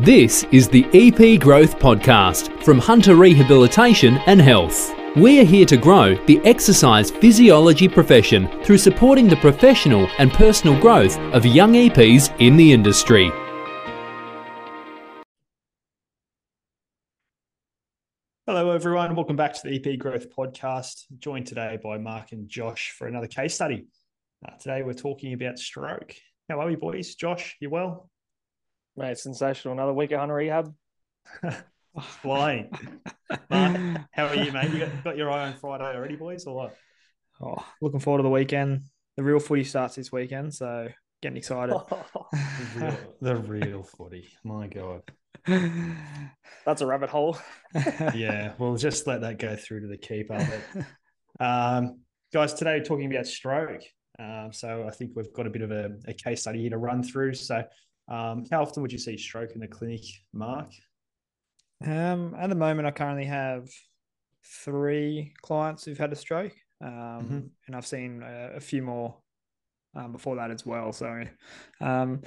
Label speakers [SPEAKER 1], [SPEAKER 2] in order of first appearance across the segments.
[SPEAKER 1] This is the EP Growth Podcast from Hunter Rehabilitation and Health. We're here to grow the exercise physiology profession through supporting the professional and personal growth of young EPs in the industry.
[SPEAKER 2] Hello, everyone. Welcome back to the EP Growth Podcast. Joined today by Mark and Josh for another case study. Uh, today, we're talking about stroke. How are we, boys? Josh, you well?
[SPEAKER 3] Mate, sensational. Another week at Hunter Rehab.
[SPEAKER 2] Flying. Mark, how are you, mate? You got, got your eye on Friday already, boys, or what?
[SPEAKER 4] Oh, looking forward to the weekend. The real footy starts this weekend, so getting excited.
[SPEAKER 2] The real, the real footy. My God.
[SPEAKER 3] That's a rabbit hole.
[SPEAKER 2] Yeah, we'll just let that go through to the keeper. But, um, guys, today we're talking about stroke. Um, so I think we've got a bit of a, a case study here to run through. So, um, how often would you see stroke in the clinic, Mark?
[SPEAKER 4] Um, at the moment, I currently have three clients who've had a stroke, um,
[SPEAKER 2] Mhm.
[SPEAKER 4] and I've seen a, a few more um, before that as well. So, um,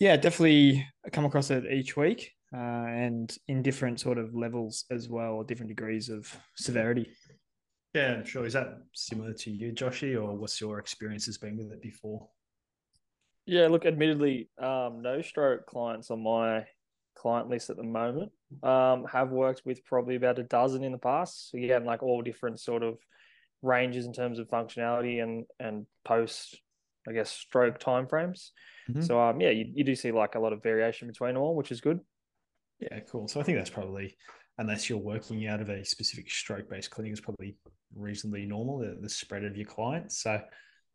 [SPEAKER 4] yeah, definitely come across it each week, uh, and in different sort of levels as well, or different degrees of severity.
[SPEAKER 2] Yeah, sure. Is that similar to you, Joshy, or what's your experiences been with it before?
[SPEAKER 3] Yeah, look, admittedly, um, no stroke clients on my client list at the moment. Um, have worked with probably about a dozen in the past. So yeah, like all different sort of ranges in terms of functionality and and post, I guess, stroke timeframes.
[SPEAKER 2] Mhm.
[SPEAKER 3] So um, yeah, you, you do see like a lot of variation between them all, which is good.
[SPEAKER 2] Yeah, cool. So I think that's probably, unless you're working out of a specific stroke based clinic, is probably reasonably normal, the, the spread of your clients. So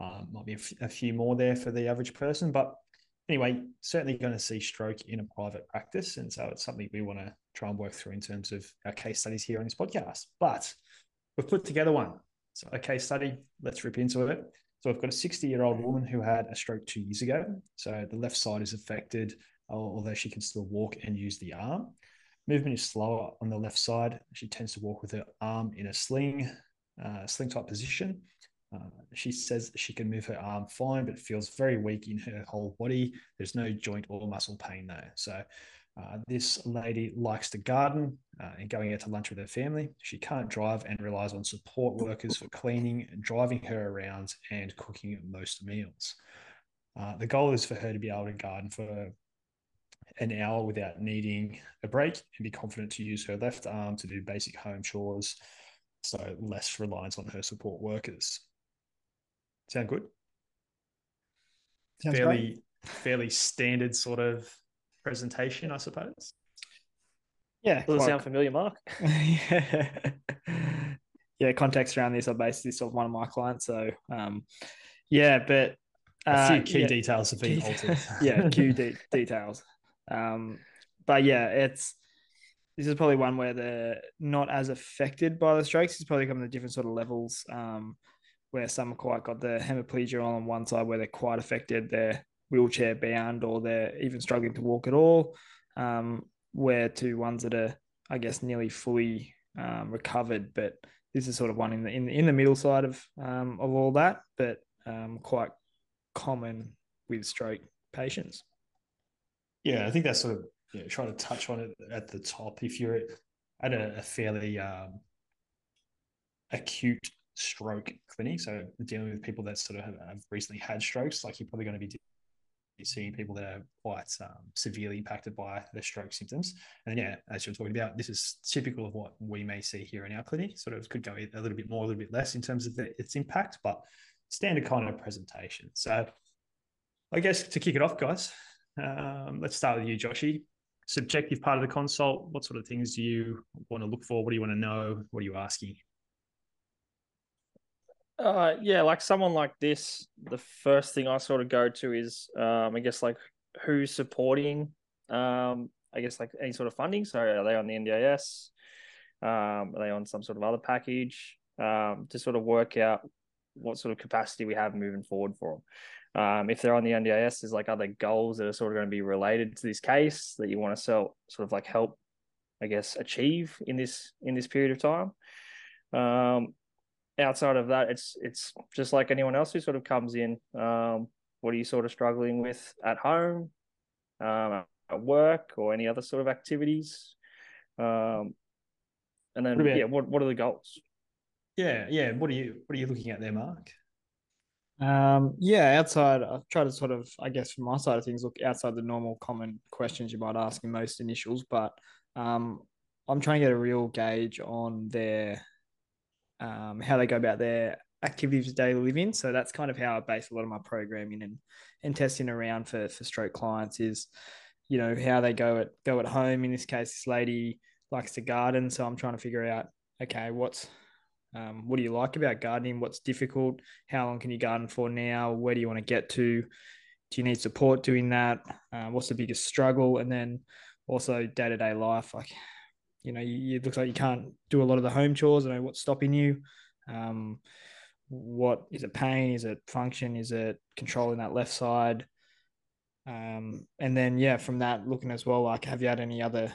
[SPEAKER 2] um, might be a, f- a few more there for the average person. But anyway, certainly going to see stroke in a private practice. And so it's something we want to try and work through in terms of our case studies here on this podcast. But we've put together one. So a case study, let's rip into it. So I've got a 60 year old woman who had a stroke two years ago. So the left side is affected, although she can still walk and use the arm. Movement is slower on the left side. She tends to walk with her arm in a sling, uh, sling type position. Uh, she says she can move her arm fine, but feels very weak in her whole body. There's no joint or muscle pain though. So uh, this lady likes to garden uh, and going out to lunch with her family. She can't drive and relies on support workers for cleaning, driving her around, and cooking most meals. Uh, the goal is for her to be able to garden for an hour without needing a break and be confident to use her left arm to do basic home chores, so less reliance on her support workers. Sound good?
[SPEAKER 4] Sounds
[SPEAKER 2] fairly
[SPEAKER 4] great.
[SPEAKER 2] fairly standard sort of presentation, I suppose.
[SPEAKER 4] Yeah,
[SPEAKER 3] Does it sound familiar, Mark?
[SPEAKER 4] yeah. yeah, context around this, I based this off one of my clients. So, um, yeah, but
[SPEAKER 2] A few
[SPEAKER 4] uh,
[SPEAKER 2] key
[SPEAKER 4] yeah,
[SPEAKER 2] details have been altered.
[SPEAKER 4] yeah, key de- details. Um, but yeah, it's this is probably one where they're not as affected by the strokes. It's probably coming to different sort of levels. Um, where some quite got the hemiplegia on one side where they're quite affected, they're wheelchair bound, or they're even struggling to walk at all. Um, where to ones that are, I guess, nearly fully um, recovered, but this is sort of one in the in, in the middle side of um, of all that, but um, quite common with stroke patients.
[SPEAKER 2] Yeah, I think that's sort of yeah, trying to touch on it at the top. If you're at a, a fairly um, acute stroke clinic, so dealing with people that sort of have, have recently had strokes, like you're probably going to be seeing people that are quite um, severely impacted by their stroke symptoms. And yeah, as you're talking about, this is typical of what we may see here in our clinic. Sort of could go a little bit more, a little bit less in terms of the, its impact, but standard kind of presentation. So I guess to kick it off, guys, um, let's start with you, Joshy. Subjective part of the consult. What sort of things do you want to look for? What do you want to know? What are you asking?
[SPEAKER 3] Uh, yeah, like someone like this, the first thing I sort of go to is, um, I guess like who's supporting, um, I guess like any sort of funding. So are they on the NDIS? Um, are they on some sort of other package? Um, to sort of work out what sort of capacity we have moving forward for them. Um, if they're on the NDIS, there's like other goals that are sort of going to be related to this case that you want to sell, sort of like help, I guess, achieve in this in this period of time. Um, outside of that, it's it's just like anyone else who sort of comes in. Um, what are you sort of struggling with at home? Um, work or any other sort of activities? Um, and then
[SPEAKER 2] What
[SPEAKER 3] yeah, what what are the goals?
[SPEAKER 2] Yeah, yeah. What are you what are you looking at there, Mark?
[SPEAKER 4] Um, yeah, outside, I've tried to sort of, I guess, from my side of things, look outside the normal common questions you might ask in most initials, but um, I'm trying to get a real gauge on their um, how they go about their activities of daily living. So that's kind of how I base a lot of my programming and and testing around for for stroke clients is, you know, how they go at go at home. In this case, this lady likes to garden, so I'm trying to figure out, okay, what's um, what do you like about gardening? What's difficult? How long can you garden for now? Where do you want to get to? Do you need support doing that? Uh, what's the biggest struggle? And then also day to day life, like you know, you, it looks like you can't do a lot of the home chores. I know what's stopping you. Um, what is it? Pain? Is it function? Is it controlling that left side? Um, and then yeah, from that looking as well, like have you had any other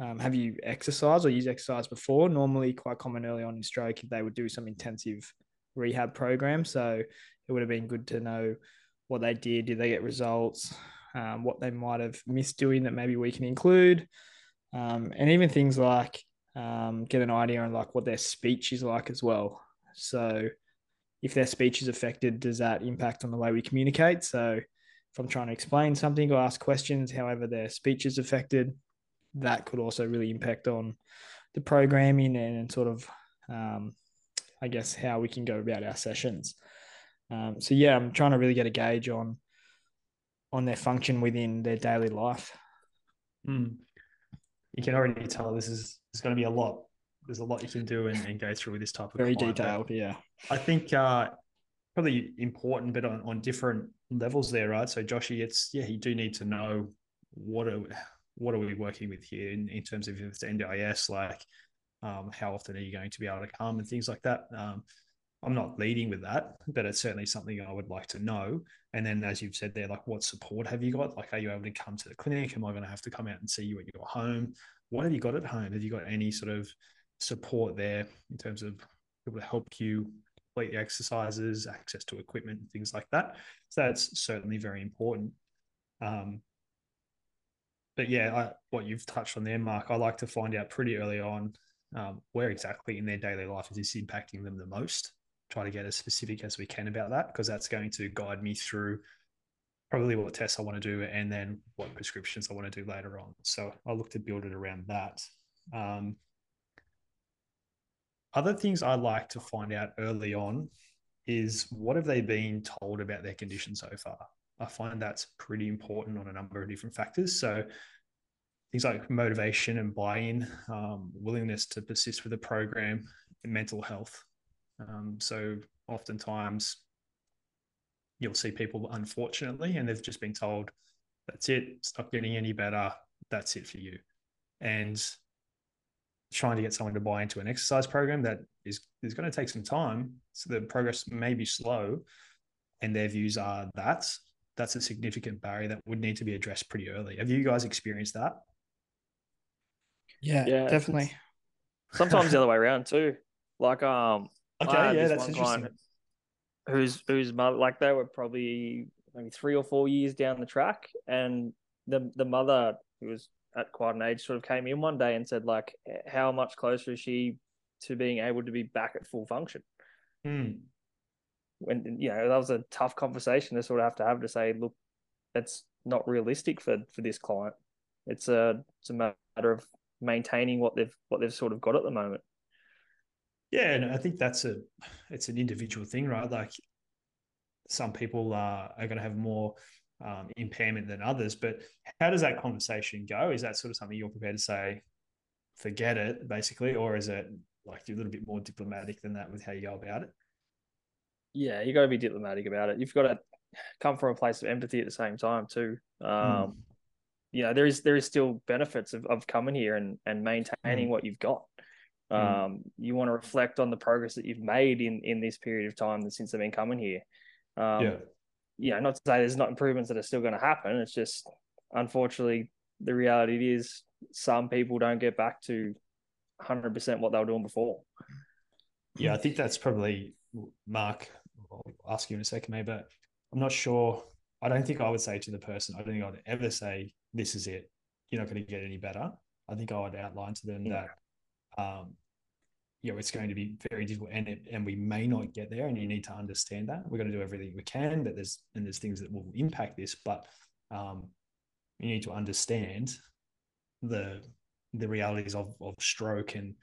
[SPEAKER 4] um, have you exercised or used exercise before? Normally, quite common early on in stroke, they would do some intensive rehab program. So it would have been good to know what they did. Did they get results? Um, what they might have missed doing that maybe we can include, um, and even things like um, get an idea on like what their speech is like as well. So if their speech is affected, does that impact on the way we communicate? So if I'm trying to explain something or ask questions, however their speech is affected, that could also really impact on the programming and sort of, um, I guess, how we can go about our sessions. Um, so yeah, I'm trying to really get a gauge on on their function within their daily life.
[SPEAKER 2] Mm. You can already tell this is there's going to be a lot. There's a lot you can do and, and go through with this type of
[SPEAKER 4] Very
[SPEAKER 2] client. But
[SPEAKER 4] detailed, yeah.
[SPEAKER 2] I think uh, probably important, but on, on different levels there, right? So Joshy, it's yeah, you do need to know what are what are we working with here in, in terms of if it's NDIS, like um, how often are you going to be able to come and things like that. Um, I'm not leading with that, but it's certainly something I would like to know. And then, as you've said there, like what support have you got? Like, are you able to come to the clinic? Am I going to have to come out and see you at your home? What have you got at home? Have you got any sort of support there in terms of people to help you complete the exercises, access to equipment, things like that? So that's certainly very important. Um, but yeah, I, what you've touched on there, Mark, I like to find out pretty early on um, where exactly in their daily life is this impacting them the most. Try to get as specific as we can about that because that's going to guide me through probably what tests I want to do and then what prescriptions I want to do later on. So I look to build it around that. Um, other things I like to find out early on is what have they been told about their condition so far? I find that's pretty important on a number of different factors. So things like motivation and buy-in, um, willingness to persist with the program, mental health. Um, so oftentimes you'll see people, unfortunately, and they've just been told, "That's it. It's not getting any better. That's it for you." And trying to get someone to buy into an exercise program that is is going to take some time, so the progress may be slow, and their views are that that's a significant barrier that would need to be addressed pretty early. Have you guys experienced that?
[SPEAKER 4] Yeah,
[SPEAKER 3] Yeah,
[SPEAKER 4] definitely.
[SPEAKER 3] Sometimes the other way around too. Like um,
[SPEAKER 2] Okay,
[SPEAKER 3] I
[SPEAKER 2] yeah, that's interesting.
[SPEAKER 3] Who's Whose whose mother like they were probably maybe three or four years down the track, and the the mother who was at quite an age sort of came in one day and said like, how much closer is she to being able to be back at full function?
[SPEAKER 2] Hmm.
[SPEAKER 3] when you know that was a tough conversation to sort of have to have to say, look, that's not realistic for for this client. It's a it's a matter of maintaining what they've what they've sort of got at the moment.
[SPEAKER 2] Yeah, and I think that's a it's an individual thing, right? Like some people are are going to have more um, impairment than others, but how does that conversation go? Is that sort of something you're prepared to say, forget it, basically, or is it like you're a little bit more diplomatic than that with how you go about it?
[SPEAKER 3] Yeah, you got to be diplomatic about it. You've got to come from a place of empathy at the same time too. Um, You know, there is there is still benefits of, of coming here and and maintaining
[SPEAKER 2] Mm.
[SPEAKER 3] what you've got. Um,
[SPEAKER 2] Mm.
[SPEAKER 3] You want to reflect on the progress that you've made in in this period of time since they've been coming here. Um,
[SPEAKER 2] yeah,
[SPEAKER 3] you know, not to say there's not improvements that are still going to happen. It's just unfortunately the reality is some people don't get back to 100% what they were doing before.
[SPEAKER 2] yeah. I think that's probably Mark. I'll ask you in a second, maybe, but I'm not sure I don't think I would say to the person, I don't think I'd ever say, this is it. You're not going to get any better. I think I would outline to them
[SPEAKER 4] Yeah.
[SPEAKER 2] that, um, you know, it's going to be very difficult and it, and we may not get there and you need to understand that. We're going to do everything we can, but there's, and there's things that will impact this, but um, you need to understand the, the realities of, of stroke and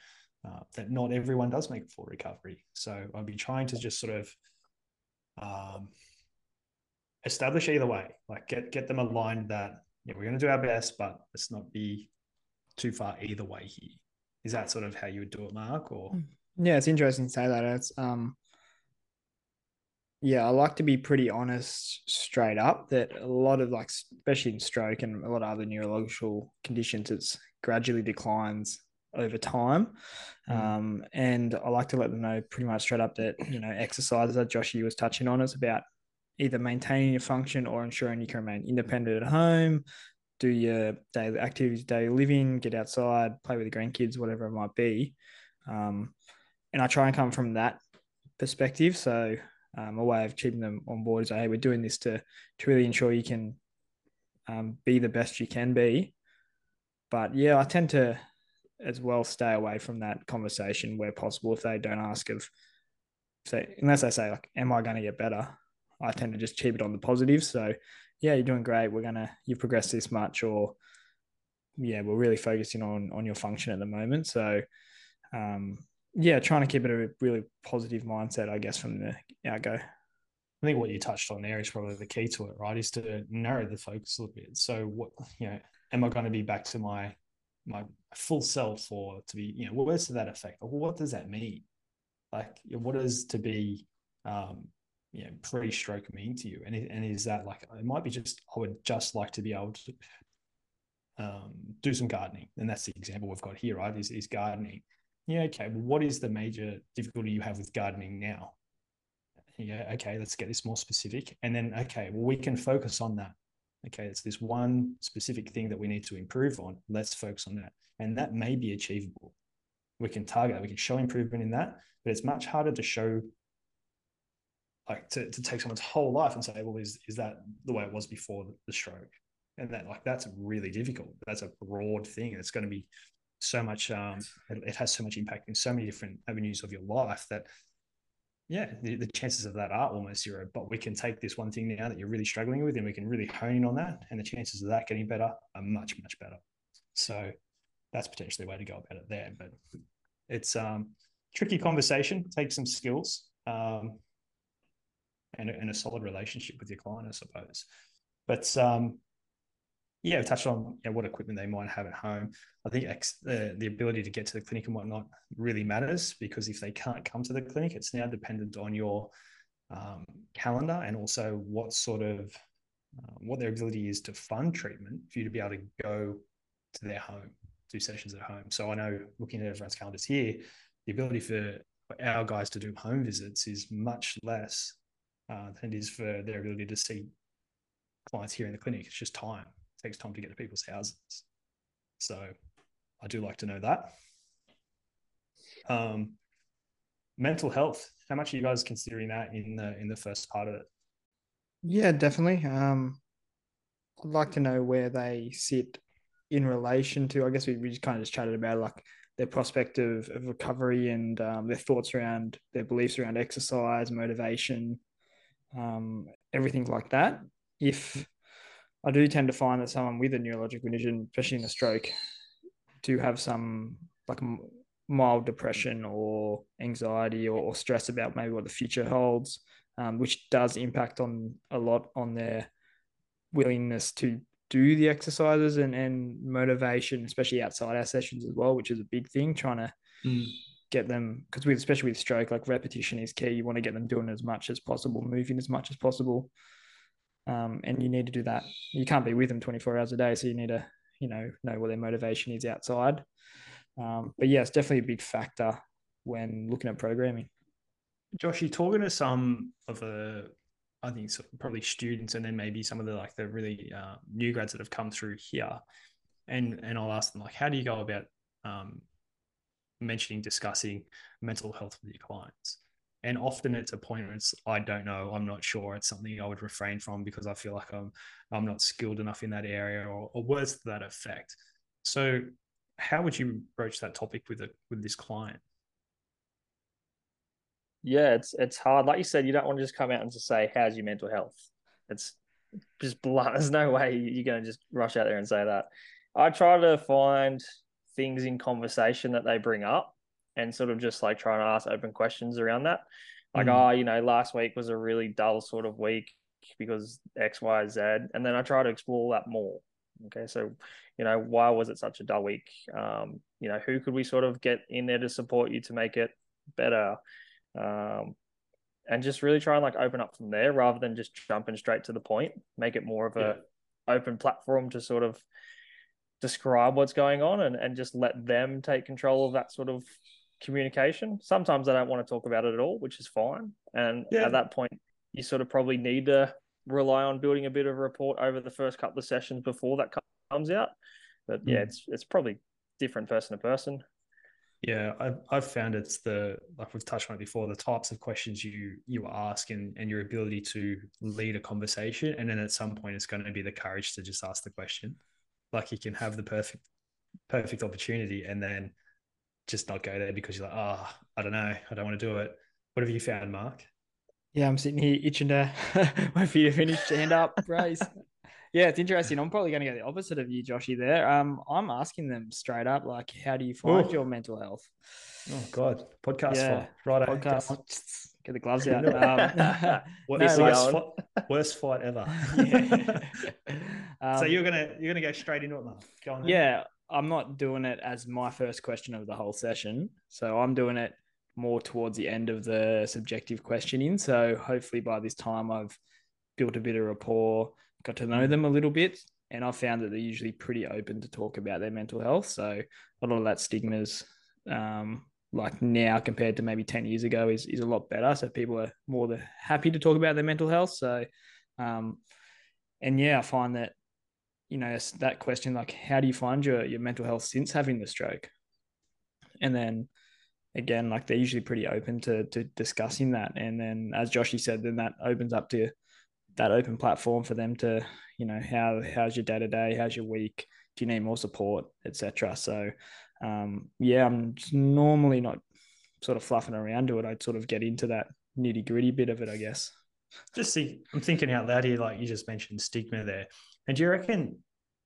[SPEAKER 2] uh, that not everyone does make full recovery. So I'll be trying to just sort of um, establish either way, like get get them aligned that yeah, we're going to do our best, but let's not be too far either way here. Is that sort of how you would do it, Mark? Or
[SPEAKER 4] Yeah, it's interesting to say that. It's um yeah, I like to be pretty honest straight up that a lot of like especially in stroke and a lot of other neurological conditions, it's gradually declines over time.
[SPEAKER 2] Mm.
[SPEAKER 4] Um, and I like to let them know pretty much straight up that, you know, exercises that Joshy was touching on is about either maintaining your function or ensuring you can remain independent at home, do your daily activities, daily living, get outside, play with the grandkids, whatever it might be. Um, and I try and come from that perspective. So um, a way of keeping them on board is, hey, we're doing this to to really ensure you can um, be the best you can be. But yeah, I tend to as well stay away from that conversation where possible if they don't ask of say unless they say like, "Am I going to get better?" I tend to just keep it on the positive. So yeah, you're doing great. We're gonna you've progressed this much, or yeah, we're really focusing on on your function at the moment. So um, yeah, trying to keep it a really positive mindset, I guess, from the outgo.
[SPEAKER 2] I think what you touched on there is probably the key to it, right? Is to narrow the focus a little bit. So what you know, am I going to be back to my my full self or to be, you know, words to that effect? What does that mean? Like what is to be um, you know, pre-stroke mean to you? And, and is that like it might be just I would just like to be able to um, do some gardening, and that's the example we've got here, right? Is is gardening? Yeah, okay. Well, what is the major difficulty you have with gardening now? Yeah, okay. Let's get this more specific, and then okay, well, we can focus on that. Okay, it's this one specific thing that we need to improve on. Let's focus on that, and that may be achievable. We can target that. We can show improvement in that, but it's much harder to show like to, to take someone's whole life and say, well, is is that the way it was before the stroke? And that like that's really difficult. That's a broad thing. It's going to be so much. Um, it, it has so much impact in so many different avenues of your life that, yeah, the, the chances of that are almost zero. But we can take this one thing now that you're really struggling with, and we can really hone in on that, and the chances of that getting better are much much better. So that's potentially a way to go about it there. But it's um tricky conversation. Take some skills. Um, and a, and a solid relationship with your client, I suppose. But um, yeah, touch on you know, what equipment they might have at home. I think ex- the, the ability to get to the clinic and whatnot really matters because if they can't come to the clinic, it's now dependent on your um, calendar and also what sort of uh, what their ability is to fund treatment for you to be able to go to their home, do sessions at home. So I know looking at everyone's calendars here, the ability for our guys to do home visits is much less uh, than it is for their ability to see clients here in the clinic. It's just time. It takes time to get to people's houses. So I do like to know that. Um, mental health. How much are you guys considering that in the in the first part of it?
[SPEAKER 4] Yeah, definitely. Um, I'd like to know where they sit in relation to. I guess we, we just kind of just chatted about like their prospect of, of recovery and um, their thoughts around their beliefs around exercise, motivation, um, everything like that. If I do tend to find that someone with a neurological condition, especially in a stroke, do have some like mild depression or anxiety or, or stress about maybe what the future holds, um, which does impact on a lot on their willingness to do the exercises and, and motivation, especially outside our sessions as well, which is a big thing, trying to
[SPEAKER 2] Mm.
[SPEAKER 4] Get them because with especially with stroke, like repetition is key. You want to get them doing as much as possible, moving as much as possible. Um, and you need to do that. You can't be with them 24 hours a day. So you need to, you know, know what their motivation is outside. Um, but yeah, it's definitely a big factor when looking at programming.
[SPEAKER 2] Josh, you're talking to some of the, I think probably students, and then maybe some of the like the really uh, new grads that have come through here, and and I'll ask them like, how do you go about um, mentioning discussing mental health with your clients? And often it's appointments I don't know, I'm not sure. It's something I would refrain from because I feel like I'm I'm not skilled enough in that area or, or words to that effect. So how would you broach that topic with it with this client?
[SPEAKER 3] Yeah, it's it's hard. Like you said, you don't want to just come out and just say, "How's your mental health?" It's just blunt. There's no way you're going to just rush out there and say that. I try to find things in conversation that they bring up and sort of just like trying to ask open questions around that. Like, mm. oh, you know, last week was a really dull sort of week because X, Y, Z. And then I try to explore that more. Okay. So, you know, why was it such a dull week? Um, you know, who could we sort of get in there to support you to make it better? Um, and just really try and like open up from there rather than just jumping straight to the point, make it more of a yeah. open platform to sort of describe what's going on and, and just let them take control of that sort of communication. Sometimes they don't want to talk about it at all, which is fine. And yeah. at that point, you sort of probably need to rely on building a bit of a report over the first couple of sessions before that comes out. But yeah, mm. it's it's probably different person to person.
[SPEAKER 2] Yeah, I've, I've found it's the like we've touched on it before the types of questions you you ask and and your ability to lead a conversation, and then at some point it's going to be the courage to just ask the question. Like you can have the perfect perfect opportunity, and then just not go there because you're like, oh, I don't know, I don't want to do it. What have you found, Mark?
[SPEAKER 4] Yeah, I'm sitting here itching to wait for you to finish. Hand up, Brace. yeah, it's interesting. I'm probably going to go the opposite of you, Joshy. There, um, I'm asking them straight up, like, how do you find Ooh. your mental health?
[SPEAKER 2] Oh God, podcast yeah, right?
[SPEAKER 4] Podcast. Get the gloves out. Um,
[SPEAKER 2] worst, worst, fight, worst fight ever. um, so you're gonna you're gonna go straight into it, Mark. Go on.
[SPEAKER 4] Yeah, I'm not doing it as my first question of the whole session. So I'm doing it more towards the end of the subjective questioning. So hopefully by this time I've built a bit of rapport, got to know them a little bit, and I've found that they're usually pretty open to talk about their mental health. So a lot of that stigmas, um, like now compared to maybe 10 years ago, is, is a lot better. So people are more the, happy to talk about their mental health. So, um, and yeah, I find that you know that question like how do you find your your mental health since having the stroke? And then again like they're usually pretty open to to discussing that. And then as Joshy said then that opens up to that open platform for them to you know how how's your day to day how's your week? Do you need more support etc so um yeah i'm normally not sort of fluffing around to it. I'd sort of get into that nitty gritty bit of it i guess.
[SPEAKER 2] Just see i'm thinking out loud here like you just mentioned stigma there. And do you reckon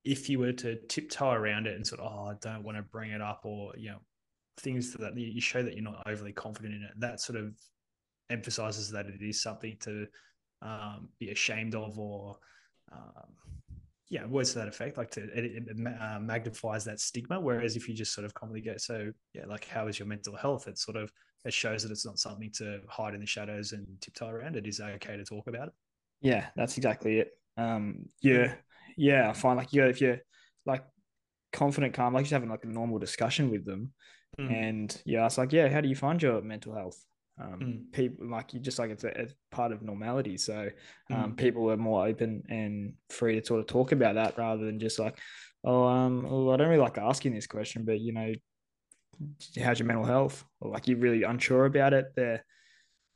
[SPEAKER 2] if you were to tiptoe around it and sort of, oh, I don't want to bring it up, or you know, things that you show that you're not overly confident in it, that sort of emphasizes that it is something to um, be ashamed of, or um, yeah, words to that effect, like to it, it uh, magnifies that stigma. Whereas if you just sort of commonly go, so yeah, like how is your mental health? It sort of it shows that it's not something to hide in the shadows and tiptoe around. It is okay to talk about it.
[SPEAKER 4] Yeah, that's exactly it. Um, yeah, yeah, I find like you if you're like confident, calm, like you're having like a normal discussion with them, mm. and you ask like, yeah, how do you find your mental health? Um, mm. people like you just like it's a, it's part of normality. So um, mm. people are more open and free to sort of talk about that rather than just like, oh, um, oh, I don't really like asking this question, but you know, how's your mental health? Or like you're really unsure about it. There,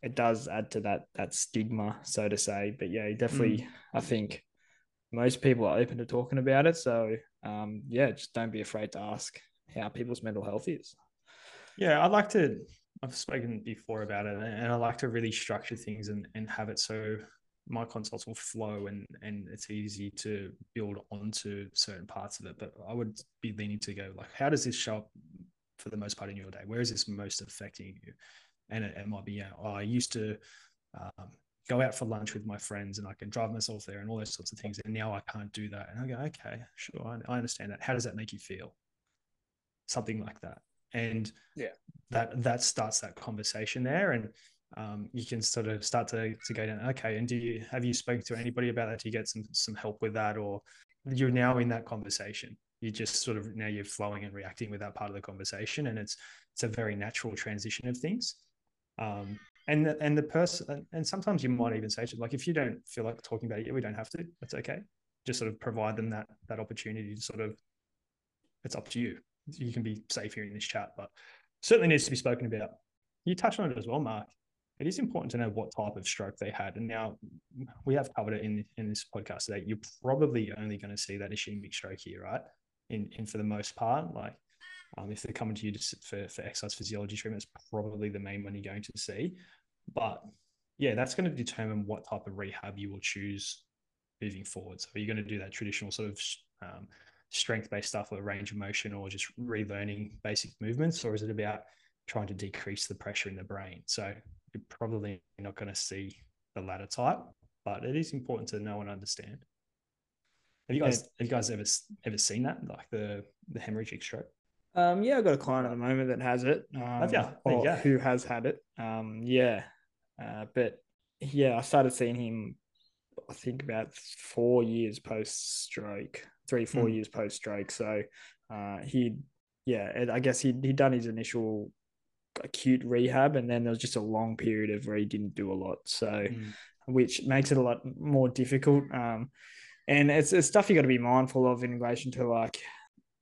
[SPEAKER 4] it does add to that that stigma, so to say. But yeah, definitely, mm. I think most people are open to talking about it. So um, yeah, just don't be afraid to ask how people's mental health is.
[SPEAKER 2] Yeah, I'd like to. I've spoken before about it, and I like to really structure things and, and have it so my consults will flow and and it's easy to build onto certain parts of it. But I would be leaning to go like, how does this show up for the most part in your day? Where is this most affecting you? And it, it might be, yeah, oh, I used to um, go out for lunch with my friends and I can drive myself there and all those sorts of things. And now I can't do that. And I go, okay, sure, I, I understand that. How does that make you feel? Something like that. And
[SPEAKER 3] yeah,
[SPEAKER 2] that that starts that conversation there. And um, you can sort of start to, to go down, okay, and do you have you spoken to anybody about that? Do you get some some help with that? Or you're now in that conversation. You just sort of now you're flowing and reacting with that part of the conversation. And it's it's a very natural transition of things. Um, and the, and the person and sometimes you might even say to them, like if you don't feel like talking about it we don't have to that's okay just sort of provide them that that opportunity to sort of it's up to you you can be safe here in this chat but certainly needs to be spoken about you touched on it as well mark it is important to know what type of stroke they had. And now we have covered it in, in this podcast today. You're probably only going to see that ischemic stroke here, right? In, in for the most part, like um, if they're coming to you for, for exercise physiology treatment, it's probably the main one you're going to see. But yeah, that's going to determine what type of rehab you will choose moving forward. So are you going to do that traditional sort of um, strength based stuff or range of motion or just relearning basic movements, or is it about trying to decrease the pressure in the brain? So you're probably not going to see the latter type, but it is important to know and understand. Have you guys have you guys ever ever seen that like the the hemorrhagic stroke?
[SPEAKER 4] Um, yeah, I've got a client at the moment that has it. Um,
[SPEAKER 2] you? Or
[SPEAKER 4] who has had it? Um, yeah, uh, but yeah, I started seeing him. I think about four years post stroke, three four mm. years post stroke. So uh, he, yeah, I guess he he'd done his initial acute rehab, and then there was just a long period of where he didn't do a lot. So, mm. which makes it a lot more difficult. Um, and it's, it's stuff you got to be mindful of in relation to like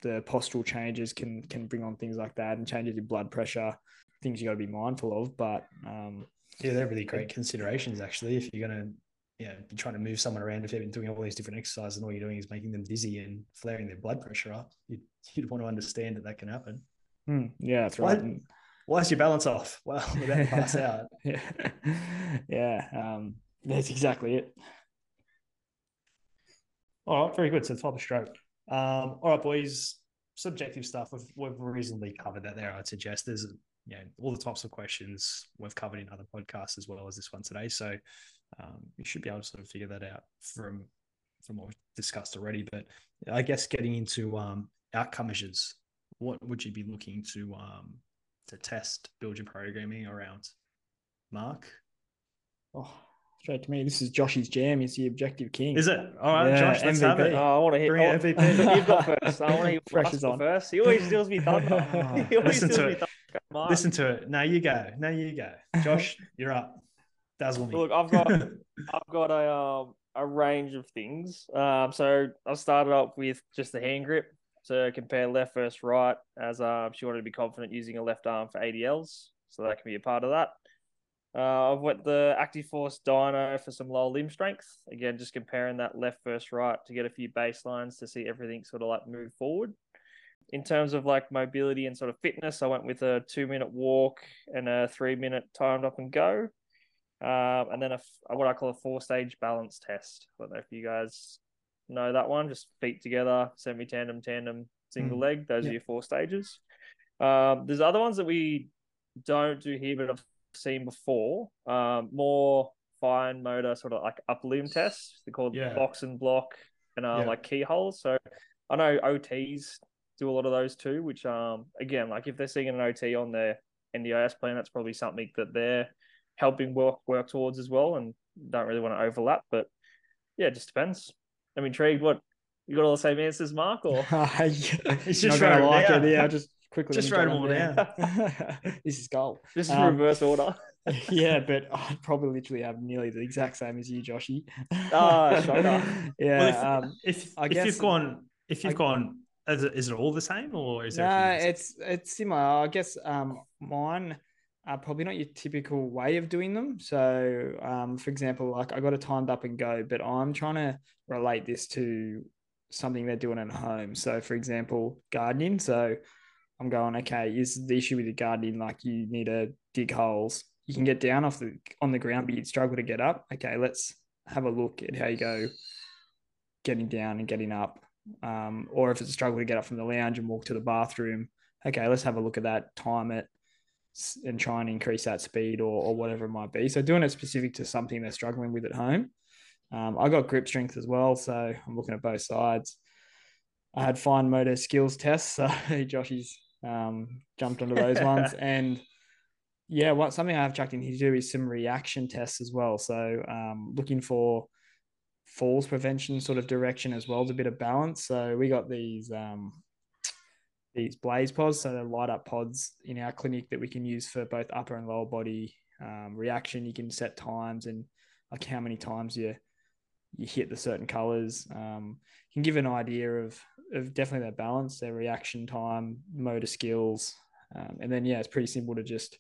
[SPEAKER 4] the postural changes can can bring on things like that and changes in blood pressure, things you got to be mindful of. But um,
[SPEAKER 2] yeah, they're really great considerations actually. If you're gonna yeah, be trying to move someone around if they've been doing all these different exercises and all you're doing is making them dizzy and flaring their blood pressure up, you'd, you'd want to understand that that can happen.
[SPEAKER 4] Hmm. yeah, that's right.
[SPEAKER 2] Why, why is your balance off? Well, we're about to pass out.
[SPEAKER 4] yeah, yeah, um, that's exactly it.
[SPEAKER 2] All right, very good. So type of stroke. Um, all right, boys. Subjective stuff. We've, we've reasonably covered that there. I'd suggest there's you know, all the types of questions we've covered in other podcasts as well as this one today. So um, you should be able to sort of figure that out from from what we've discussed already. But I guess getting into um, outcome measures, what would you be looking to um, to test, build your programming around? Mark.
[SPEAKER 4] Oh, straight to me. This is Josh's jam. He's the objective king.
[SPEAKER 2] Is it? All right, yeah, Josh, let's MVP. have it.
[SPEAKER 3] Oh, I want to hear
[SPEAKER 2] Bring MVP.
[SPEAKER 3] You've got first. I want to hear Pressure's on. first. He always steals me thunder. he always
[SPEAKER 2] Listen steals me thunder. Listen to it. Now you go. Now you go. Josh, you're up. Dazzle me.
[SPEAKER 3] Look, I've got I've got a um a range of things. Um, so I started up with just the hand grip to compare left versus right, as um she wanted to be confident using a left arm for ADLs, so that can be a part of that. Uh, I've went the ActivForce Dyno for some lower limb strength. Again, just comparing that left versus right to get a few baselines to see everything sort of like move forward in terms of like mobility and sort of fitness, I went with a two minute walk and a three minute timed up and go. Um, and then a, what I call a four stage balance test. I don't know if you guys know that one. Just feet together, semi tandem, tandem, single mm. leg. Those yeah. are your four stages. Um, there's other ones that we don't do here, but I've seen before. Um, more fine motor, sort of like up limb tests. They're called yeah. box and block and uh, yeah. like keyholes. So I know OTs do a lot of those too, which um again, like if they're seeing an OT on their NDIS plan, that's probably something that they're helping work work towards as well and don't really want to overlap. But yeah, it just depends. I'm intrigued what you got all the same answers, Mark, or
[SPEAKER 2] it's just not gonna like
[SPEAKER 4] it. Yeah, just quickly
[SPEAKER 2] just write them all down.
[SPEAKER 4] this is gold.
[SPEAKER 3] This is um, reverse order.
[SPEAKER 4] yeah, but I'd probably literally have nearly the exact same as you, Joshy.
[SPEAKER 3] Ah, oh,
[SPEAKER 2] yeah. Well, if, um, if, I if guess, you've gone if you've I, gone is it, is it all the same or is
[SPEAKER 4] there? No, it's it's similar. I guess um, mine are probably not your typical way of doing them. So, um, for example, like I got a timed up and go, but I'm trying to relate this to something they're doing at home. So, for example, gardening. So, I'm going, okay, is the issue with the gardening like you need to dig holes? You can get down off the on the ground, but you'd struggle to get up. Okay, let's have a look at how you go getting down and getting up um, or if it's a struggle to get up from the lounge and walk to the bathroom, okay, let's have a look at that, time it, and try and increase that speed or, or whatever it might be. So doing it specific to something they're struggling with at home. Um, I got grip strength as well, so I'm looking at both sides. I had fine motor skills tests, so Joshy's um, jumped onto those ones, and yeah, what something I have chucked in here too is some reaction tests as well. So um, looking for falls prevention sort of direction as well as a bit of balance. So we got these um, these BlazePods, so they're light up pods in our clinic that we can use for both upper and lower body um, reaction. You can set times and like how many times you you hit the certain colors. Um, can give an idea of of definitely their balance, their reaction time, motor skills, um, and then yeah, it's pretty simple to just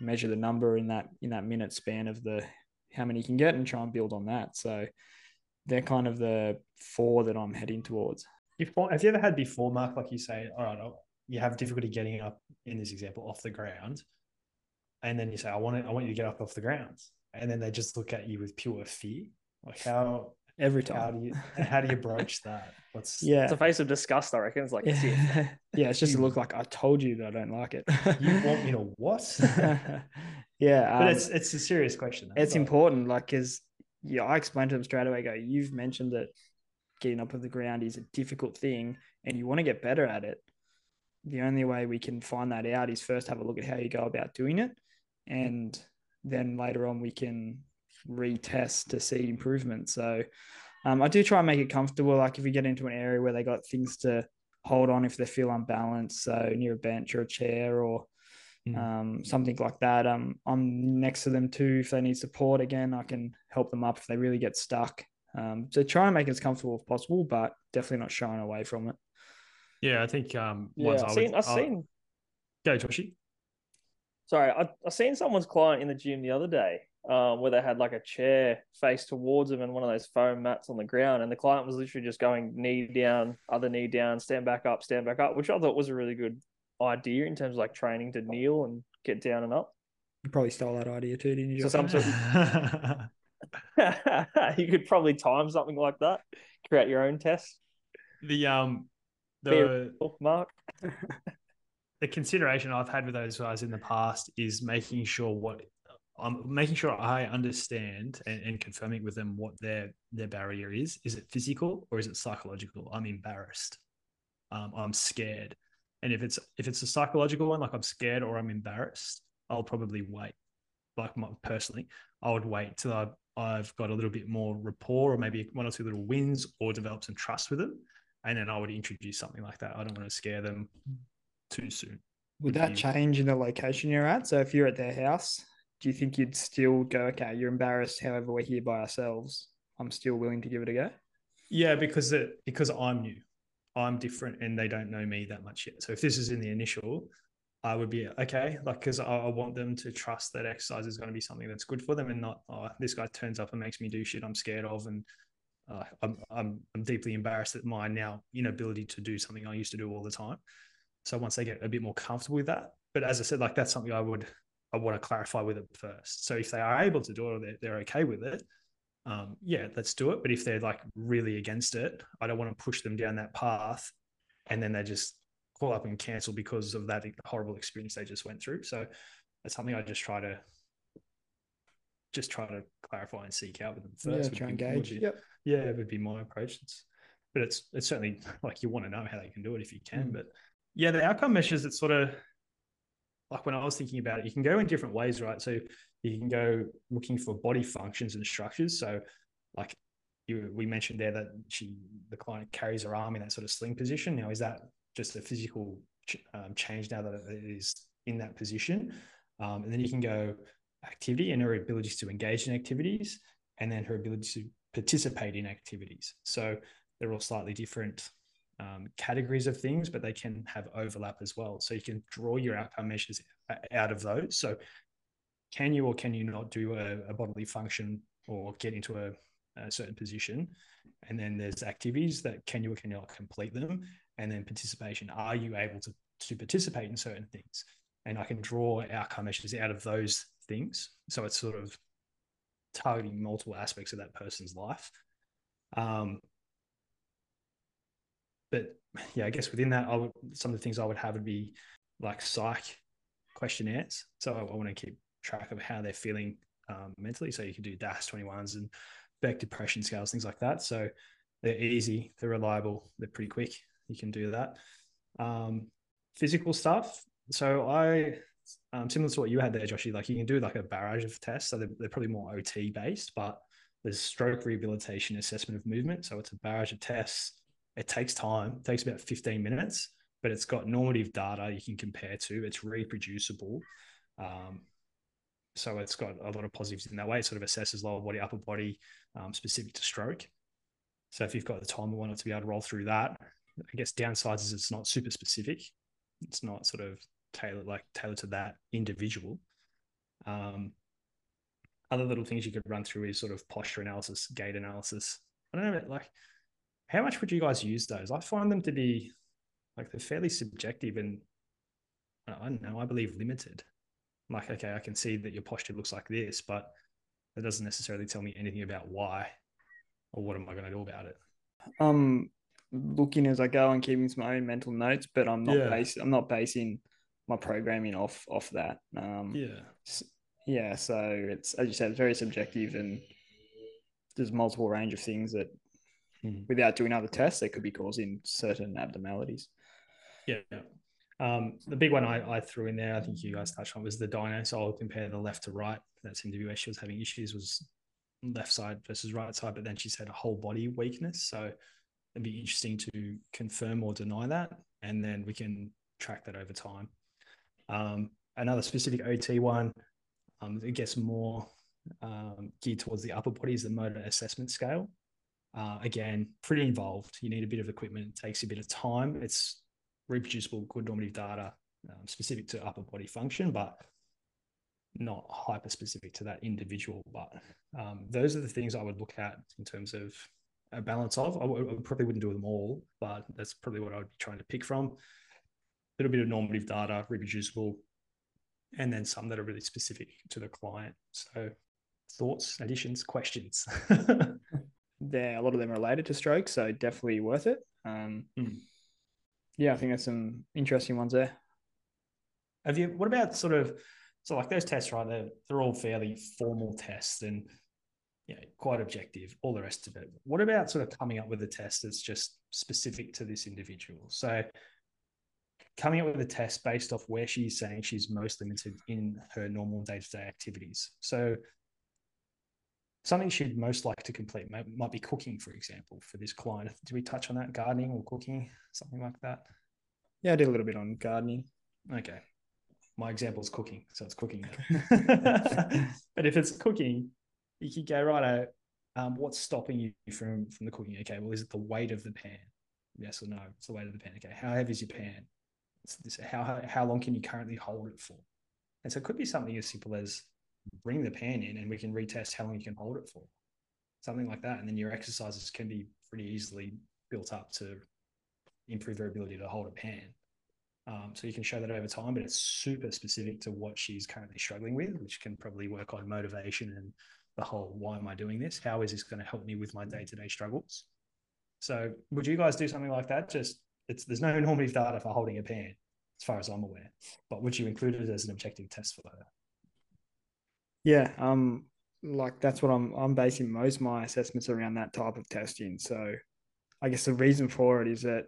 [SPEAKER 4] measure the number in that in that minute span of the how many you can get and try and build on that. So they're kind of the four that I'm heading towards.
[SPEAKER 2] Before, have you ever had before, Mark, like you say, all right, you have difficulty getting up in this example off the ground, and then you say, I want to, I want you to get up off the ground, and then they just look at you with pure fear. Like how
[SPEAKER 4] every time.
[SPEAKER 2] How do you how do you broach that? What's
[SPEAKER 4] yeah?
[SPEAKER 3] It's a face of disgust, I reckon. It's like
[SPEAKER 4] yeah, yeah it's just a look like I told you that I don't like it.
[SPEAKER 2] you want me to what?
[SPEAKER 4] yeah,
[SPEAKER 2] but um, it's it's a serious question.
[SPEAKER 4] It's important, like because yeah, I explained to them straight away. Go, you've mentioned that getting up off the ground is a difficult thing, and you want to get better at it. The only way we can find that out is first have a look at how you go about doing it, and then later on we can retest to see improvement. So um, I do try and make it comfortable. Like if we get into an area where they got things to hold on if they feel unbalanced, so near a bench or a chair or mm. um, something like that. Um, I'm next to them too. If they need support, again, I can help them up if they really get stuck. Um, so try and make it as comfortable as possible, but definitely not shying away from it.
[SPEAKER 2] Yeah, I think um,
[SPEAKER 3] yeah, I've seen, I've seen.
[SPEAKER 2] Go, Joshy.
[SPEAKER 3] Sorry, I I seen someone's client in the gym the other day, um, where they had like a chair face towards them and one of those foam mats on the ground, and the client was literally just going knee down, other knee down, stand back up, stand back up, which I thought was a really good idea in terms of like training to kneel and get down and up.
[SPEAKER 4] You probably stole that idea too, didn't you?
[SPEAKER 3] So some sort of... you could probably time something like that, create your own test.
[SPEAKER 2] The um the
[SPEAKER 3] mark.
[SPEAKER 2] the consideration I've had with those guys in the past is making sure what I'm making sure I understand and, and, confirming with them what their their barrier is. Is it physical or is it psychological? I'm embarrassed. Um, I'm scared. And if it's if it's a psychological one, like I'm scared or I'm embarrassed, I'll probably wait. Like my, personally, I would wait till I've, I've got a little bit more rapport or maybe one or two little wins or develop some trust with them, and then I would introduce something like that. I don't want to scare them too soon.
[SPEAKER 4] Would that change in the location you're at? So if you're at their house do you think you'd still go, okay, you're embarrassed, however, we're here by ourselves. I'm still willing to give it a go?
[SPEAKER 2] Yeah, because it because I'm new. I'm different and they don't know me that much yet. So if this is in the initial, I would be okay, like because I, I, want them to trust that exercise is going to be something that's good for them and not oh this guy turns up and makes me do shit I'm scared of and uh, I'm, I'm I'm deeply embarrassed at my now inability to do something I used to do all the time. So once they get a bit more comfortable with that, but as I said, like that's something I would I want to clarify with it first. So if they are able to do it or they're, they're okay with it, um, yeah, let's do it. But if they're like really against it, I don't want to push them down that path and then they just call up and cancel because of that horrible experience they just went through. So that's something I just try to just try to clarify and seek out with them first.
[SPEAKER 4] Yeah, try and gauge.
[SPEAKER 2] Be, yep. Yeah, it would be my approach. It's, but it's it's certainly like you want to know how they can do it if you can. Mm. But yeah, the outcome measures, it's sort of like when I was thinking about it, you can go in different ways, right? So you can go looking for body functions and structures. So, like you, we mentioned there that she, the client carries her arm in that sort of sling position. Now, is that just a physical um, change now that it is in that position? Um, and then you can go activity and her ability to engage in activities, and then her ability to participate in activities. So they're all slightly different um, categories of things, but they can have overlap as well. So you can draw your outcome measures out of those. So can you or can you not do a, a bodily function or get into a, a, certain position? And then there's activities that can you or can you not complete them? And then participation. Are you able to, to participate in certain things? And I can draw outcome measures out of those things. So it's sort of targeting multiple aspects of that person's life. Um, but yeah, I guess within that, I would some of the things I would have would be like psych questionnaires. So I, I want to keep track of how they're feeling um, mentally. So you can do DASS 21s and Beck depression scales, things like that. So they're easy, they're reliable, they're pretty quick. You can do that. Um, physical stuff. So I, um, similar to what you had there, Joshy, like you can do like a barrage of tests. So they're, they're probably more OT based, but there's stroke rehabilitation assessment of movement. So it's a barrage of tests it takes time. It takes about 15 minutes, but it's got normative data you can compare to. It's reproducible. Um, so it's got a lot of positives in that way. It sort of assesses lower body, upper body, um, specific to stroke. So if you've got the time and want it to be able to roll through that, I guess downsides is it's not super specific. It's not sort of tailored like tailored to that individual. Um, other little things you could run through is sort of posture analysis, gait analysis. I don't know, like how much would you guys use those? I find them to be like they're fairly subjective and I don't know, I believe limited. like, okay, I can see that your posture looks like this, but that doesn't necessarily tell me anything about why or what am I going to do about it.
[SPEAKER 4] Um, looking as I go and keeping some own mental notes, but I'm not
[SPEAKER 2] Yeah.
[SPEAKER 4] bas- I'm not basing my programming off off that. Um,
[SPEAKER 2] Yeah.
[SPEAKER 4] yeah. So it's as you said, it's very subjective, and there's multiple range of things that,
[SPEAKER 2] Mhm.
[SPEAKER 4] without doing other tests, they could be causing certain abnormalities.
[SPEAKER 2] Yeah. Um, the big one I, I threw in there, I think you guys touched on, was the dyno. So I'll compare the left to right. That seemed to be where she was having issues was left side versus right side, but then she said a whole body weakness. So it'd be interesting to confirm or deny that, and then we can track that over time. Um, another specific OT one, um, it gets more um, geared towards the upper body is the motor assessment scale. Uh, again, pretty involved. You need a bit of equipment. It takes a bit of time. It's reproducible, good normative data um, specific to upper body function, but not hyper specific to that individual. But um, those are the things I would look at in terms of a balance of. I, w- I probably wouldn't do them all, but that's probably what I would be trying to pick from. A little bit of normative data, reproducible, and then some that are really specific to the client. So, thoughts, additions, questions.
[SPEAKER 4] There, a lot of them are related to stroke, so definitely worth it. Um,
[SPEAKER 2] Mm.
[SPEAKER 4] Yeah, I think there's some interesting ones there.
[SPEAKER 2] Have you? What about sort of? So like those tests, right? They're they're all fairly formal tests and you know quite objective. All the rest of it. What about sort of coming up with a test that's just specific to this individual? So coming up with a test based off where she's saying she's most limited in her normal day to day activities. So something she'd most like to complete might, might be cooking, for example, for this client. Did we touch on that? Gardening or cooking, something like that?
[SPEAKER 4] Yeah, I did a little bit on gardening.
[SPEAKER 2] Okay. My example is cooking, so it's cooking. but if it's cooking, you could go right. Um, what's stopping you from from the cooking? Okay, well, is it the weight of the pan? Yes or no? It's the weight of the pan. Okay, how heavy is your pan? This, how how long can you currently hold it for? And so it could be something as simple as bring the pan in and we can retest how long you can hold it for, something like that. And then your exercises can be pretty easily built up to improve your ability to hold a pan. Um, so you can show that over time, but it's super specific to what she's currently struggling with, which can probably work on motivation and the whole why am I doing this? How is this going to help me with my day to day struggles? So would you guys do something like that? Just it's there's no normative data for holding a pan, as far as I'm aware. But would you include it as an objective test for her?
[SPEAKER 4] Yeah, um, like that's what I'm I'm basing most of my assessments around that type of testing. So, I guess the reason for it is that,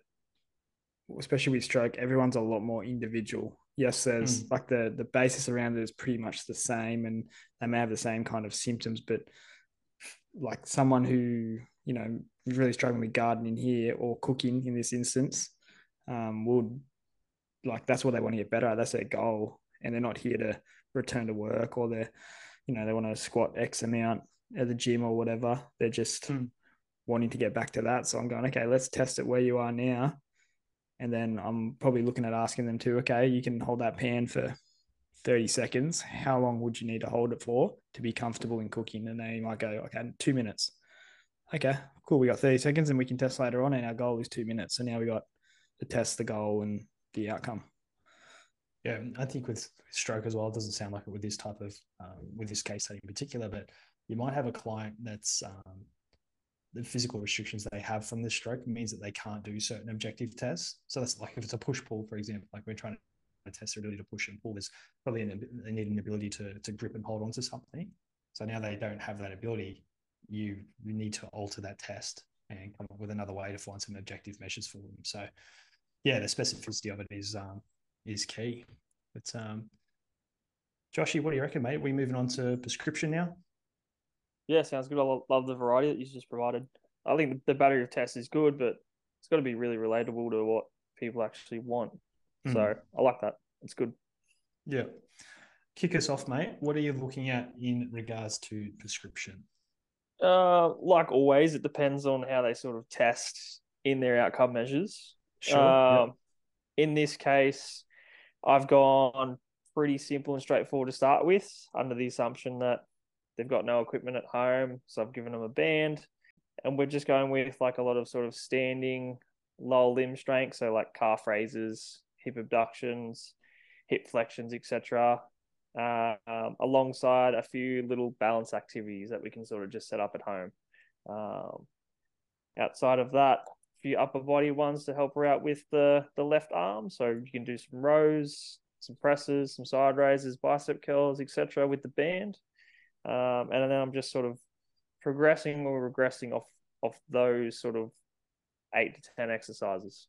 [SPEAKER 4] especially with stroke, everyone's a lot more individual. Yes, there's
[SPEAKER 2] Mm.
[SPEAKER 4] like the the basis around it is pretty much the same, and they may have the same kind of symptoms, but like someone who you know is really struggling with gardening here or cooking in this instance, um, would like that's what they want to get better at. That's their goal, and they're not here to return to work or they're you know they want to squat x amount at the gym or whatever they're just
[SPEAKER 2] Mm.
[SPEAKER 4] wanting to get back to that so i'm going okay let's test it where you are now and then i'm probably looking at asking them to okay you can hold that pan for 30 seconds. How long would you need to hold it for to be comfortable in cooking? And they might go okay two minutes. Okay cool we got 30 seconds and we can test later on and our goal is two minutes. So now we got to test the goal and the outcome.
[SPEAKER 2] Yeah, I think with stroke as well, it doesn't sound like it with this type of um, with this case study in particular, but you might have a client that's um, the physical restrictions they have from the stroke means that they can't do certain objective tests. So that's like if it's a push pull, for example, like we're trying to test their ability to push and pull. There's probably an, they need an ability to to grip and hold onto something. So now they don't have that ability. You you need to alter that test and come up with another way to find some objective measures for them. So yeah, the specificity of it is um, is key. But um, Joshy, what do you reckon, mate? we moving on to prescription now?
[SPEAKER 3] Yeah, sounds good. I lo- love the variety that you just provided. I think the, battery of tests is good, but it's got to be really relatable to what people actually want. So
[SPEAKER 2] Mm.
[SPEAKER 3] I like that. It's good.
[SPEAKER 2] Yeah. Kick us off, mate. What are you looking at in regards to prescription?
[SPEAKER 3] Uh, like always, it depends on how they sort of test in their outcome measures.
[SPEAKER 2] Sure.
[SPEAKER 3] Um, In this case, I've gone pretty simple and straightforward to start with, under the assumption that they've got no equipment at home. So I've given them a band, and we're just going with like a lot of sort of standing lower limb strength, so like calf raises, hip abductions, hip flexions, etc. Uh, um, alongside a few little balance activities that we can sort of just set up at home. Um, outside of that, a few upper body ones to help her out with the the left arm. So you can do some rows, some presses, some side raises, bicep curls, etc. with the band. Um, and then I'm just sort of progressing or regressing off off those sort of eight to ten exercises.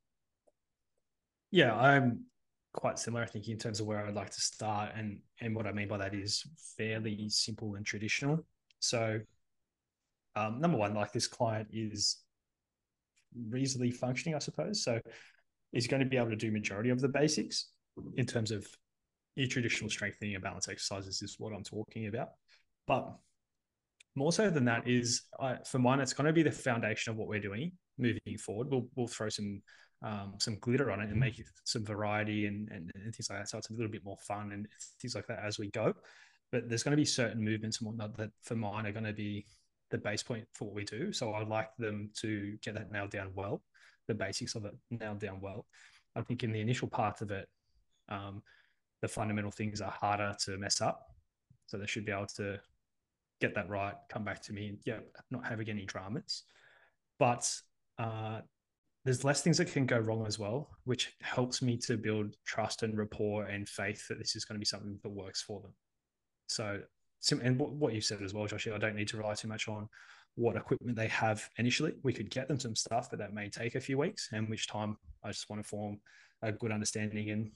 [SPEAKER 2] Yeah, I'm quite similar, I think, in terms of where I'd like to start. And and what I mean by that is fairly simple and traditional. So um, number one, like this client is reasonably functioning, I suppose. So he's going to be able to do majority of the basics in terms of your traditional strengthening and balance exercises is what I'm talking about. But more so than that is for mine, it's going to be the foundation of what we're doing moving forward. We'll we'll throw some um, some glitter on it and make some variety and, and, and things like that. So it's a little bit more fun and things like that as we go. But there's going to be certain movements and whatnot that for mine are going to be the base point for what we do. So I'd like them to get that nailed down well, the basics of it nailed down well. I think in the initial part of it, um, the fundamental things are harder to mess up. So they should be able to get that right, come back to me, and yeah, not having any dramas. But uh, there's less things that can go wrong as well, which helps me to build trust and rapport and faith that this is going to be something that works for them. So and what you said as well, Josh, I don't need to rely too much on what equipment they have initially. We could get them some stuff, but that may take a few weeks, and which time I just want to form a good understanding and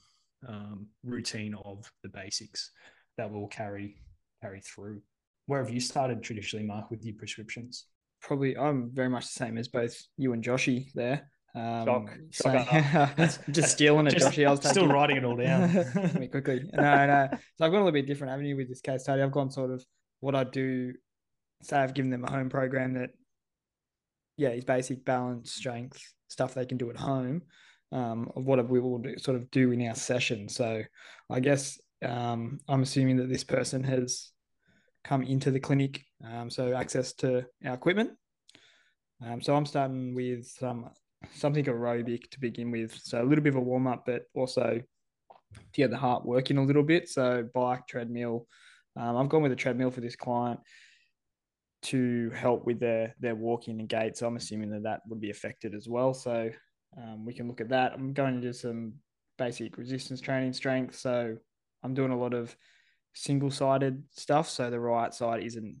[SPEAKER 2] um, routine of the basics that will carry carry through. Where have you started traditionally, Mark, with your prescriptions?
[SPEAKER 4] Probably, I'm very much the same as both you and Joshy there. Um,
[SPEAKER 3] Shock. Shock
[SPEAKER 4] just stealing it, Joshy. I was
[SPEAKER 2] still writing it all down.
[SPEAKER 4] quickly. No, no. So I've got a little bit different avenue with this case study. I've gone sort of what I do. Say I've given them a home program that, yeah, is basic balance, strength stuff they can do at home. Um, of what we will do, sort of do in our session. So I guess um, I'm assuming that this person has come into the clinic, um, so access to our equipment. Um, so I'm starting with some something aerobic to begin with. So a little bit of a warm up, but also to get the heart working a little bit. So bike, treadmill. Um, I've gone with a treadmill for this client to help with their their walking and gait. So I'm assuming that that would be affected as well. So um, we can look at that. I'm going to do some basic resistance training strength. So I'm doing a lot of single sided stuff. So the right side isn't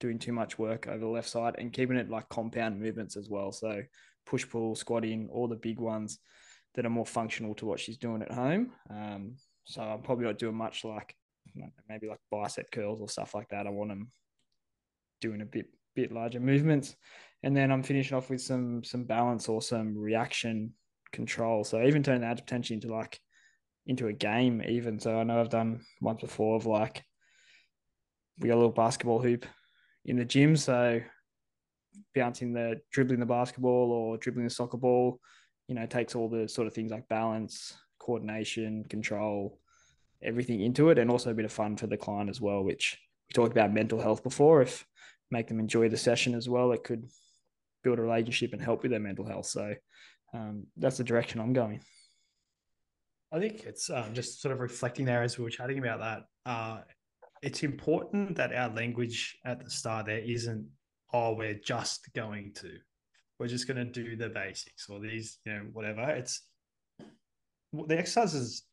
[SPEAKER 4] doing too much work over the left side and keeping it like compound movements as well. So push pull, squatting, all the big ones that are more functional to what she's doing at home. Um, so I'm probably not doing much like maybe like bicep curls or stuff like that. I want them doing a bit bit larger movements, and then I'm finishing off with some some balance or some reaction control. So even turning that potentially into like into a game even. So I know I've done once before of like we got a little basketball hoop in the gym, so bouncing the dribbling the basketball or dribbling the soccer ball, you know, takes all the sort of things like balance, coordination, control, everything into it, and also a bit of fun for the client as well. Which we talked about mental health before. If make them enjoy the session as well, it could build a relationship and help with their mental health. So um, that's the direction I'm going.
[SPEAKER 2] I think it's um, just sort of reflecting there as we were chatting about that. Uh, it's important that our language at the start there isn't oh, we're just going to, we're just going to do the basics or these, you know, whatever. It's the exercises,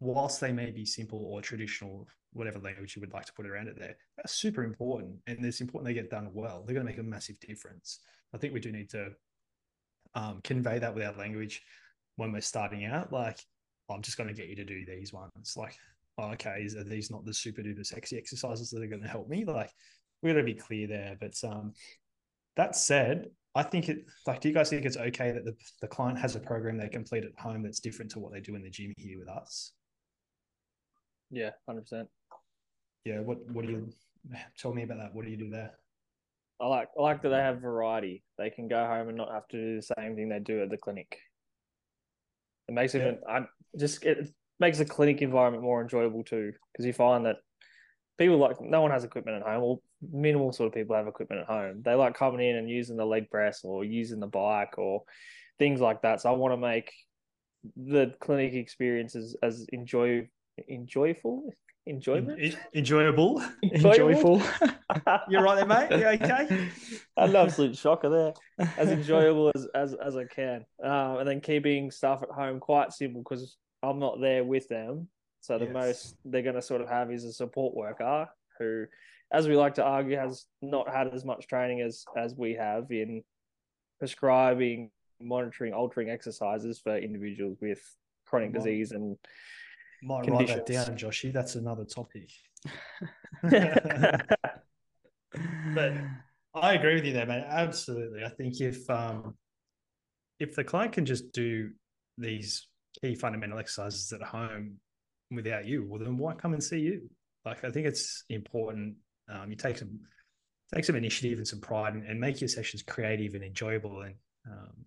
[SPEAKER 2] whilst they may be simple or traditional, whatever language you would like to put around it there, are super important. And it's important they get done well. They're going to make a massive difference. I think we do need to um, convey that with our language when we're starting out. Like, I'm just going to get you to do these ones. Like, oh, okay, are these not the super duper sexy exercises that are going to help me? Like, we got to be clear there. But um, that said, I think it like, do you guys think it's okay that the, the client has a program they complete at home that's different to what they do in the gym here with us?
[SPEAKER 3] Yeah, hundred percent.
[SPEAKER 2] Yeah. What What do you tell me about that? What do you do there?
[SPEAKER 3] I like I like that they have variety. They can go home and not have to do the same thing they do at the clinic. It makes it. Yeah. I just it makes the clinic environment more enjoyable too, because you find that people like no one has equipment at home. Well, minimal sort of people have equipment at home. They like coming in and using the leg press or using the bike or things like that. So I want to make the clinic experience as, as enjoy enjoyable enjoyment
[SPEAKER 2] En- enjoyable.
[SPEAKER 3] Enjoyable?
[SPEAKER 2] You're right there, mate. You okay?
[SPEAKER 3] an absolute shocker there as enjoyable as as, as i can um, and then keeping stuff at home quite simple because i'm not there with them so the
[SPEAKER 2] Yes.
[SPEAKER 3] most they're going to sort of have is a support worker who as we like to argue has not had as much training as as we have in prescribing monitoring altering exercises for individuals with chronic disease and
[SPEAKER 2] Might write that down, Joshy. That's another topic. But I agree with you there, mate. Absolutely. I think if um if the client can just do these key fundamental exercises at home without you, well then why come and see you? Like I think it's important. Um, you take some take some initiative and some pride and, and make your sessions creative and enjoyable and um and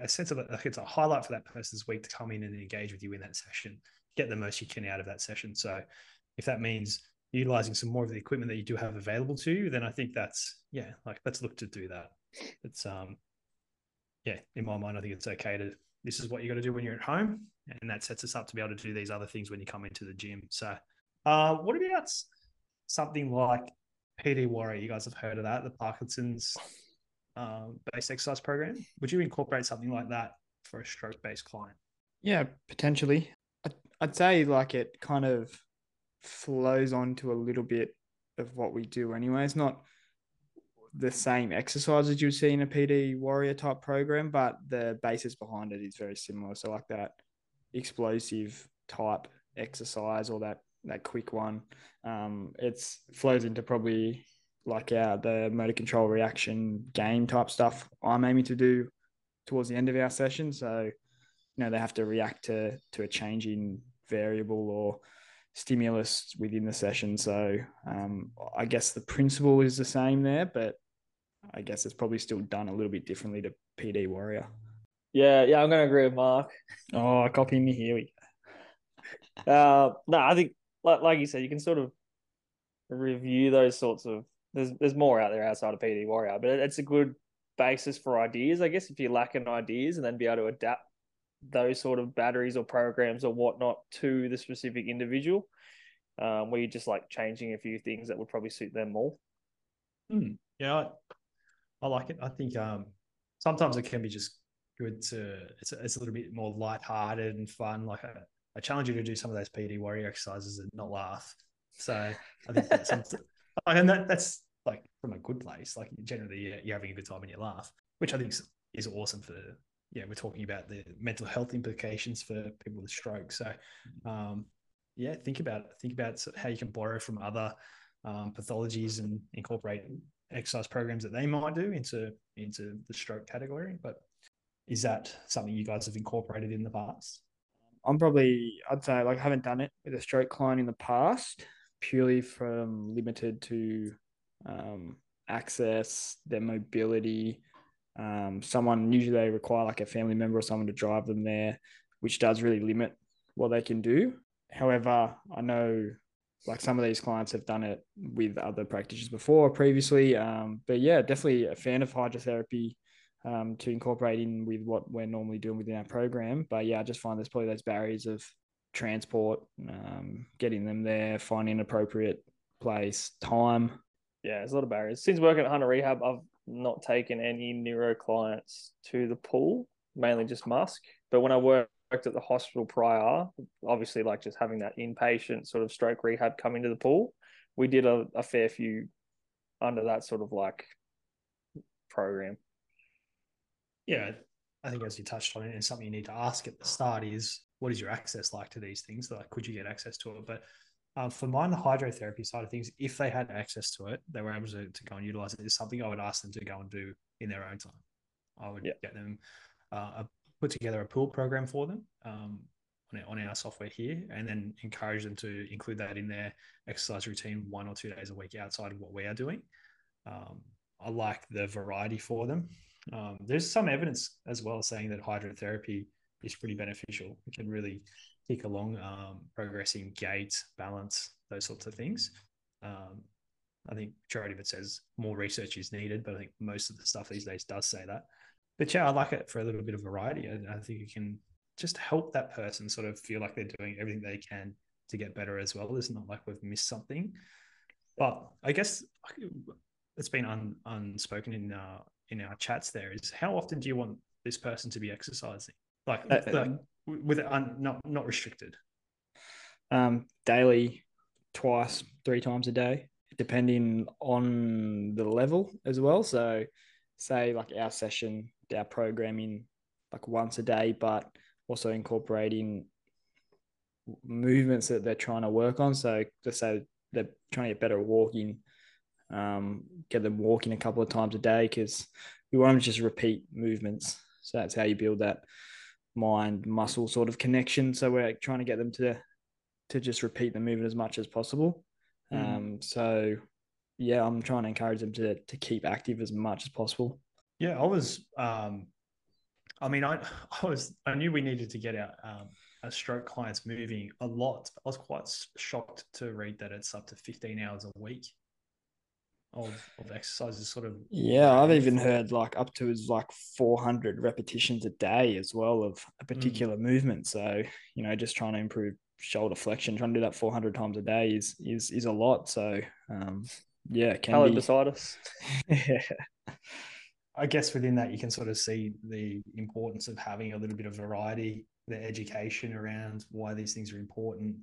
[SPEAKER 2] a sense of like it's a highlight for that person's week to come in and engage with you in that session, get the most you can out of that session. So if that means utilizing some more of the equipment that you do have available to you, then I think that's yeah, like let's look to do that. It's um yeah, in my mind, I think it's okay to this is what you got to do when you're at home, and that sets us up to be able to do these other things when you come into the gym. So, uh, what about something like PD Warrior? You guys have heard of that, the Parkinson's um, based exercise program. Would you incorporate something like that for a stroke based client?
[SPEAKER 4] Yeah, potentially. I'd, say like it kind of flows on to a little bit of what we do anyway. It's not the same exercises you would see in a PD warrior type program, but the basis behind it is very similar. So like that explosive type exercise or that that quick one, um, it's flows into probably like our the motor control reaction game type stuff I'm aiming to do towards the end of our session. So you know they have to react to to a change in variable or stimulus within the session so um, i guess the principle is the same there but i guess it's probably still done a little bit differently to pd warrior
[SPEAKER 3] yeah yeah i'm going to agree with mark
[SPEAKER 4] oh copy me here we
[SPEAKER 3] Uh, no, I think like like you said, you can sort of review those sorts of. There's there's more out there outside of PD Warrior, but it's a good basis for ideas, I guess. If you're lacking ideas, and then be able to adapt those sort of batteries or programs or whatnot to the specific individual, um, where you're just like changing a few things that would probably suit them more.
[SPEAKER 2] Hmm. Yeah, I, I like it. I think um, sometimes it can be just good to it's a, it's a little bit more lighthearted and fun. Like I, I challenge you to do some of those PD warrior exercises and not laugh. So I think that's something, and that that's from a good place. Like generally, you're, having a good time and you laugh, which I think is, is awesome for. Yeah, we're talking about the mental health implications for people with stroke. So, um, yeah, think about it. Think about how you can borrow from other um, pathologies and incorporate exercise programs that they might do into into the stroke category. But is that something you guys have incorporated in the past?
[SPEAKER 4] i'm probably i'd say like i haven't done it with a stroke client in the past purely from limited to um, access their mobility um, someone usually they require like a family member or someone to drive them there which does really limit what they can do. However i know like some of these clients have done it with other practitioners before or previously um, but yeah definitely a fan of hydrotherapy um, to incorporate in with what we're normally doing within our program. But yeah i just find there's probably those barriers of transport um, getting them there finding an appropriate place time
[SPEAKER 3] Yeah, there's a lot of barriers. Since working at Hunter Rehab, I've not taken any neuro clients to the pool, mainly just Musk. But when I worked at the hospital prior, obviously like just having that inpatient sort of stroke rehab come into the pool, we did a, a fair few under that sort of like program.
[SPEAKER 2] Yeah, I think as you touched on it, and something you need to ask at the start is what is your access like to these things? Like, could you get access to it? But um, for mine, the hydrotherapy side of things, if they had access to it, they were able to, to go and utilize it. Is something I would ask them to go and do in their own time. I would
[SPEAKER 3] Yeah.
[SPEAKER 2] get them uh, put together a pool program for them um, on, our, on our software here, and then encourage them to include that in their exercise routine one or two days a week outside of what we are doing. Um, I like the variety for them. Um, there's some evidence as well saying that hydrotherapy is pretty beneficial. It can really kick along um, progressing gait, balance, those sorts of things. Um, I think majority of it says more research is needed, but I think most of the stuff these days does say that. But yeah, I like it for a little bit of variety. I, I think it can just help that person sort of feel like they're doing everything they can to get better as well. It's not like we've missed something. But I guess it's been un, unspoken in uh, in our chats. There is how often do you want this person to be exercising? Like, uh, like with un, not not restricted.
[SPEAKER 4] Um, daily, twice, three times a day, depending on the level as well. So, say like our session, our programming, like once a day, but also incorporating movements that they're trying to work on. So, just say they're trying to get better at walking, um, get them walking a couple of times a day because we want them to just repeat movements. So that's how you build that mind muscle sort of connection. So we're trying to get them to to just repeat the movement as much as possible. Mm. Um, so yeah, I'm trying to encourage them to to keep active as much as possible.
[SPEAKER 2] Yeah, I was. Um, I mean, I I was I knew we needed to get our um, our stroke clients moving a lot. I was quite shocked to read that it's up to 15 hours a week of, of exercises sort of
[SPEAKER 4] yeah i've even heard like up to as like 400 repetitions a day as well of a mm. particular mm. movement so you know just trying to improve shoulder flexion trying to do that 400 times a day is is is a lot so um yeah
[SPEAKER 3] can Hello be beside us
[SPEAKER 2] yeah i guess within that you can sort of see the importance of having a little bit of variety the education around why these things are important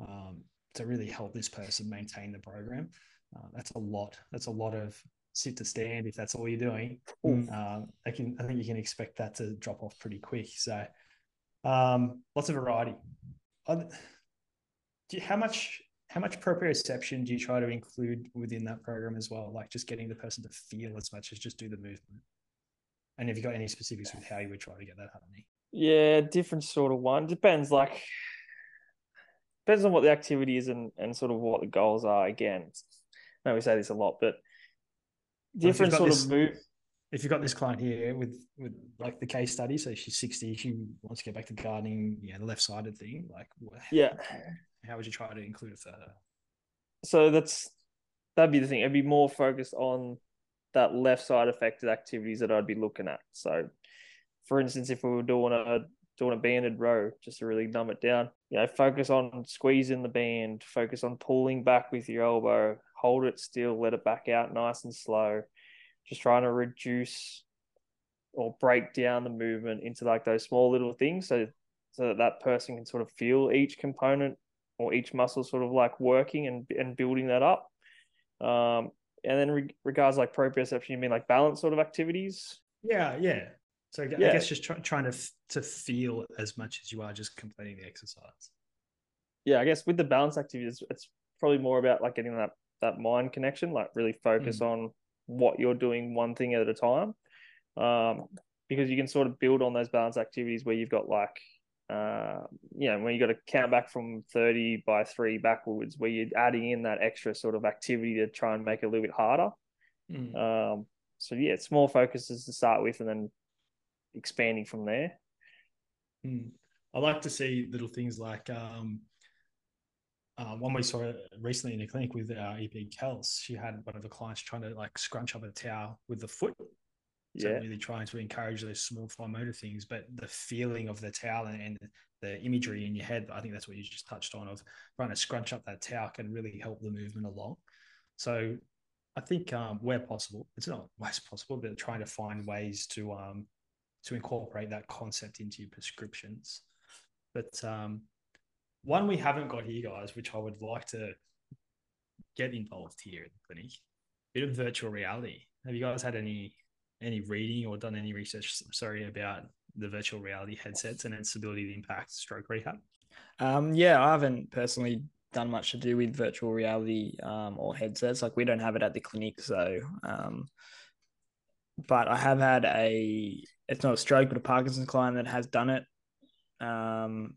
[SPEAKER 2] um, to really help this person maintain the program uh, that's a lot. That's a lot of sit to stand if that's all you're doing. Mm. Uh, I can I think you can expect that to drop off pretty quick. So um, lots of variety. You, how much how much proprioception do you try to include within that program as well? Like just getting the person to feel as much as just do the movement. And have you got any specifics with how you would try to get that happening?
[SPEAKER 3] Yeah, different sort of one. Depends like depends on what the activity is and, and sort of what the goals are. Again, know we say this a lot, but different sort
[SPEAKER 2] this,
[SPEAKER 3] of move.
[SPEAKER 2] If you've got this client here with with like the case study, so she's sixty, she wants to get back to gardening, yeah, the left sided thing. Like,
[SPEAKER 3] yeah,
[SPEAKER 2] how would you try to include it for her?
[SPEAKER 3] So that's that'd be the thing. It'd be more focused on that left side affected activities that I'd be looking at. So, for instance, if we were doing a doing a banded row, just to really dumb it down, you know, focus on squeezing the band, focus on pulling back with your elbow, hold it still, let it back out nice and slow. Just trying to reduce or break down the movement into like those small little things so so that that person can sort of feel each component or each muscle sort of like working and and building that up. Um, and then re- regards like proprioception, you mean like balance sort of activities?
[SPEAKER 2] Yeah, yeah. So I yeah. guess just try, trying to to feel as much as you are just completing the exercise.
[SPEAKER 3] Yeah, I guess with the balance activities, it's probably more about like getting that that mind connection, like really focus mm. on what you're doing one thing at a time. Um, because you can sort of build on those balance activities where you've got like uh, you know, when you've got to count back from 30 by three backwards, where you're adding in that extra sort of activity to try and make it a little bit harder. Mm. Um, so yeah, small focuses to start with, and then expanding from there.
[SPEAKER 2] Mm. I like to see little things like um, uh, one we saw recently in the clinic with our EP Kels, she had one of the clients trying to like scrunch up a towel with the foot. So yeah. really trying to encourage those small fine motor things, but the feeling of the towel and, and the imagery in your head, I think that's what you just touched on of trying to scrunch up that towel can really help the movement along. So I think um, where possible, it's not always possible, but trying to find ways to um, to incorporate that concept into your prescriptions. But um, one we haven't got here, guys, which I would like to get involved here in the clinic. Bit of virtual reality. Have you guys had any any reading or done any research? Sorry about the virtual reality headsets and its ability to impact stroke rehab.
[SPEAKER 4] Um, yeah, I haven't personally done much to do with virtual reality um, or headsets. Like we don't have it at the clinic, so. Um, but I have had a. It's not a stroke, but a Parkinson's client that has done it. Um,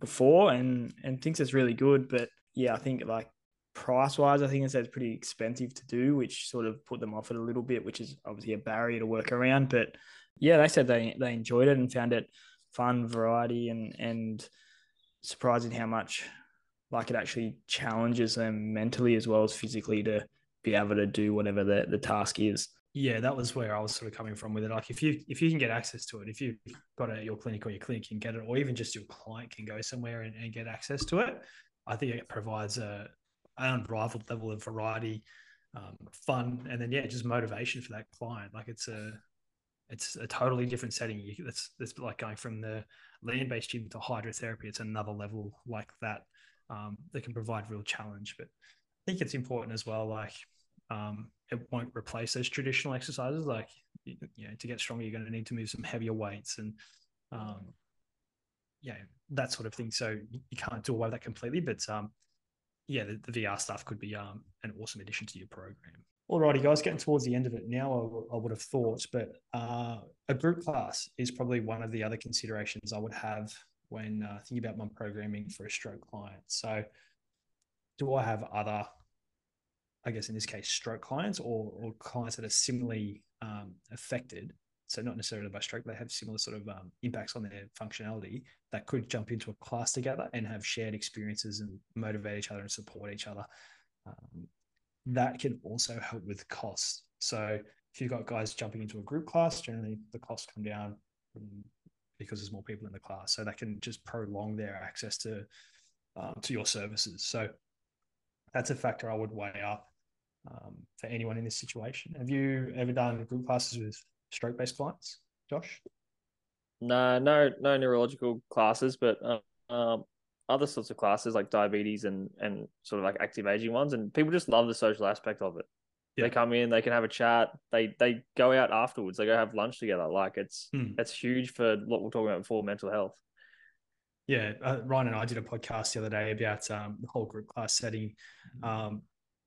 [SPEAKER 4] before and and thinks it's really good. But yeah, I think like price wise, I think it's pretty expensive to do, which sort of put them off it a little bit, which is obviously a barrier to work around. But yeah, they said they they enjoyed it and found it fun, variety, and and surprising how much like it actually challenges them mentally as well as physically to be able to do whatever the, the task is.
[SPEAKER 2] Yeah, that was where I was sort of coming from with it. Like if you if you can get access to it, if you've got it at your clinic or your clinic can get it, or even just your client can go somewhere and, and get access to it, I think it provides a unrivaled level of variety, um, fun, and then yeah, just motivation for that client. Like it's a it's a totally different setting. You, that's that's like going from the land based gym to hydrotherapy. It's another level like that um, that can provide real challenge. But I think it's important as well. Like um, it won't replace those traditional exercises. Like you know, to get stronger, you're going to need to move some heavier weights and um, yeah, that sort of thing. So you can't do away with that completely, but um, yeah, the, the, VR stuff could be um, an awesome addition to your program. Alrighty, guys, getting towards the end of it now, I, I would have thought, but uh, a group class is probably one of the other considerations I would have when uh, thinking about my programming for a stroke client. So, do I have other I guess in this case, stroke clients or, or clients that are similarly um, affected. So not necessarily by stroke, but they have similar sort of um, impacts on their functionality that could jump into a class together and have shared experiences and motivate each other and support each other. Um, that can also help with costs. So if you've got guys jumping into a group class, generally the costs come down because there's more people in the class. So that can just prolong their access to uh, to your services. So that's a factor I would weigh up um, for anyone in this situation. Have you ever done group classes with stroke based clients, Josh?
[SPEAKER 3] No, no, no neurological classes, but um, um, other sorts of classes like diabetes and and sort of like active aging ones, and people just love the social aspect of it. Yeah. They come in, they can have a chat. They they go out afterwards. They go have lunch together. Like it's hmm. it's huge for what we're talking about before mental health.
[SPEAKER 2] Yeah, uh, Ryan and I did a podcast the other day about um, the whole group class setting. Mm-hmm. Um,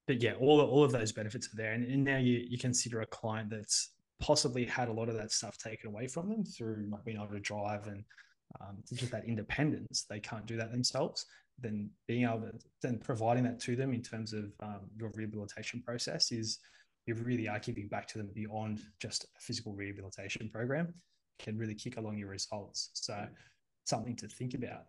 [SPEAKER 2] but yeah, all, all of those benefits are there. And, and now you, you consider a client that's possibly had a lot of that stuff taken away from them through not being able to drive and um, just that independence. They can't do that themselves. Then being able to then providing that to them in terms of um, your rehabilitation process is you really are giving back to them beyond just a physical rehabilitation program. Can really kick along your results. So something to think about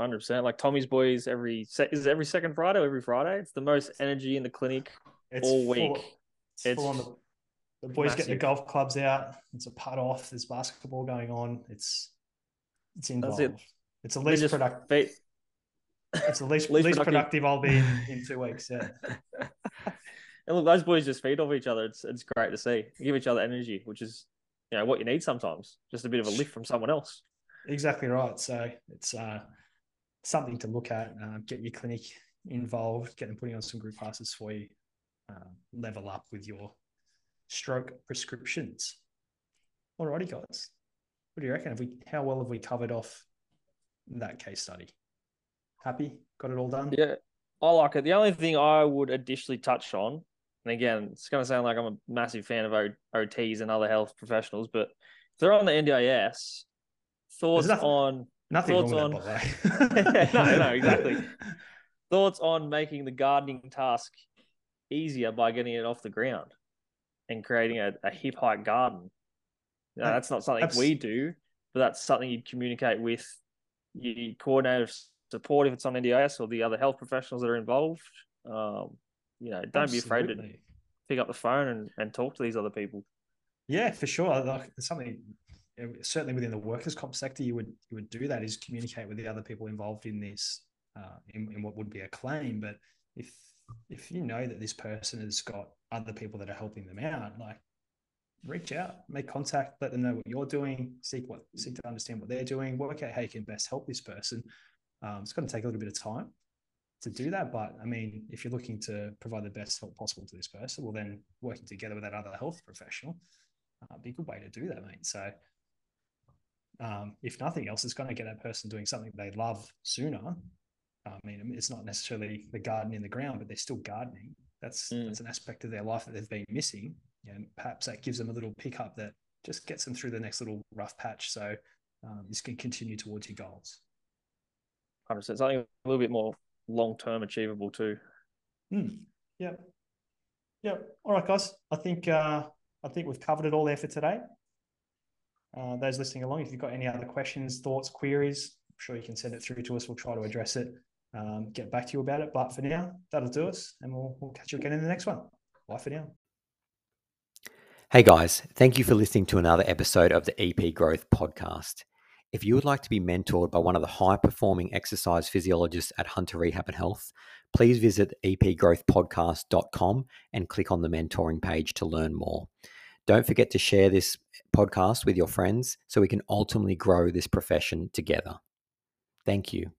[SPEAKER 3] hundred percent. Like Tommy's boys every is every second Friday or every Friday. It's the most energy in the clinic it's all week. Full,
[SPEAKER 2] it's, it's the, the, boys massive. get the golf clubs out. It's a putt off. There's basketball going on. It's it's involved. It. It's the least productive. It's the least least, least productive. productive I'll be in, in two weeks. Yeah.
[SPEAKER 3] and look, those boys just feed off each other. It's it's great to see. Give each other energy, which is you know what you need sometimes. Just a bit of a lift from someone else.
[SPEAKER 2] Exactly right. So it's uh something to look at. Uh, get your clinic involved, get them putting on some group classes for you, uh, level up with your stroke prescriptions. Alrighty, guys. What do you reckon? Have we how well have we covered off that case study? Happy? Got it all done?
[SPEAKER 3] Yeah, I like it. The only thing I would additionally touch on, and again, it's going to sound like I'm a massive fan of OTs and other health professionals, but if they're on the NDIS, thoughts on
[SPEAKER 2] Nothing Thoughts
[SPEAKER 3] on... that, no, no, exactly. Thoughts on making the gardening task easier by getting it off the ground and creating a, a hip height garden. That's not something that's... we do, but that's something you'd communicate with your coordinator support if it's on NDIS or the other health professionals that are involved. Um, you know, don't Absolutely. be afraid to pick up the phone and, and talk to these other people.
[SPEAKER 2] Yeah, for sure. Like something certainly within the workers' comp sector, you would you would do that is communicate with the other people involved in this uh, in, in what would be a claim. But if if you know that this person has got other people that are helping them out, like reach out, make contact, let them know what you're doing, seek what seek to understand what they're doing, work out how you can best help this person. Um, it's going to take a little bit of time to do that, but I mean, if you're looking to provide the best help possible to this person, well, then working together with that other health professional uh, be a good way to do that, mate. So um, if nothing else, it's going to get that person doing something they love sooner. I mean, it's not necessarily the garden in the ground, but they're still gardening. That's mm. that's an aspect of their life that they've been missing, and perhaps that gives them a little pickup that just gets them through the next little rough patch. So um, this can continue towards your goals.
[SPEAKER 3] Hundred percent. Something a little bit more long term achievable too.
[SPEAKER 2] Mm. Yeah. Yeah. All right, guys. I think uh, I think we've covered it all there for today. Uh, those listening along, if you've got any other questions, thoughts, queries, I'm sure you can send it through to us. We'll try to address it, um, get back to you about it. But for now, that'll do us, and we'll, we'll catch you again in the next one. Bye for now.
[SPEAKER 5] Hey guys, thank you for listening to another episode of the EP Growth Podcast. If you would like to be mentored by one of the high performing exercise physiologists at Hunter Rehab and Health, please visit epgrowthpodcast.com and click on the mentoring page to learn more. Don't forget to share this podcast with your friends so we can ultimately grow this profession together. Thank you.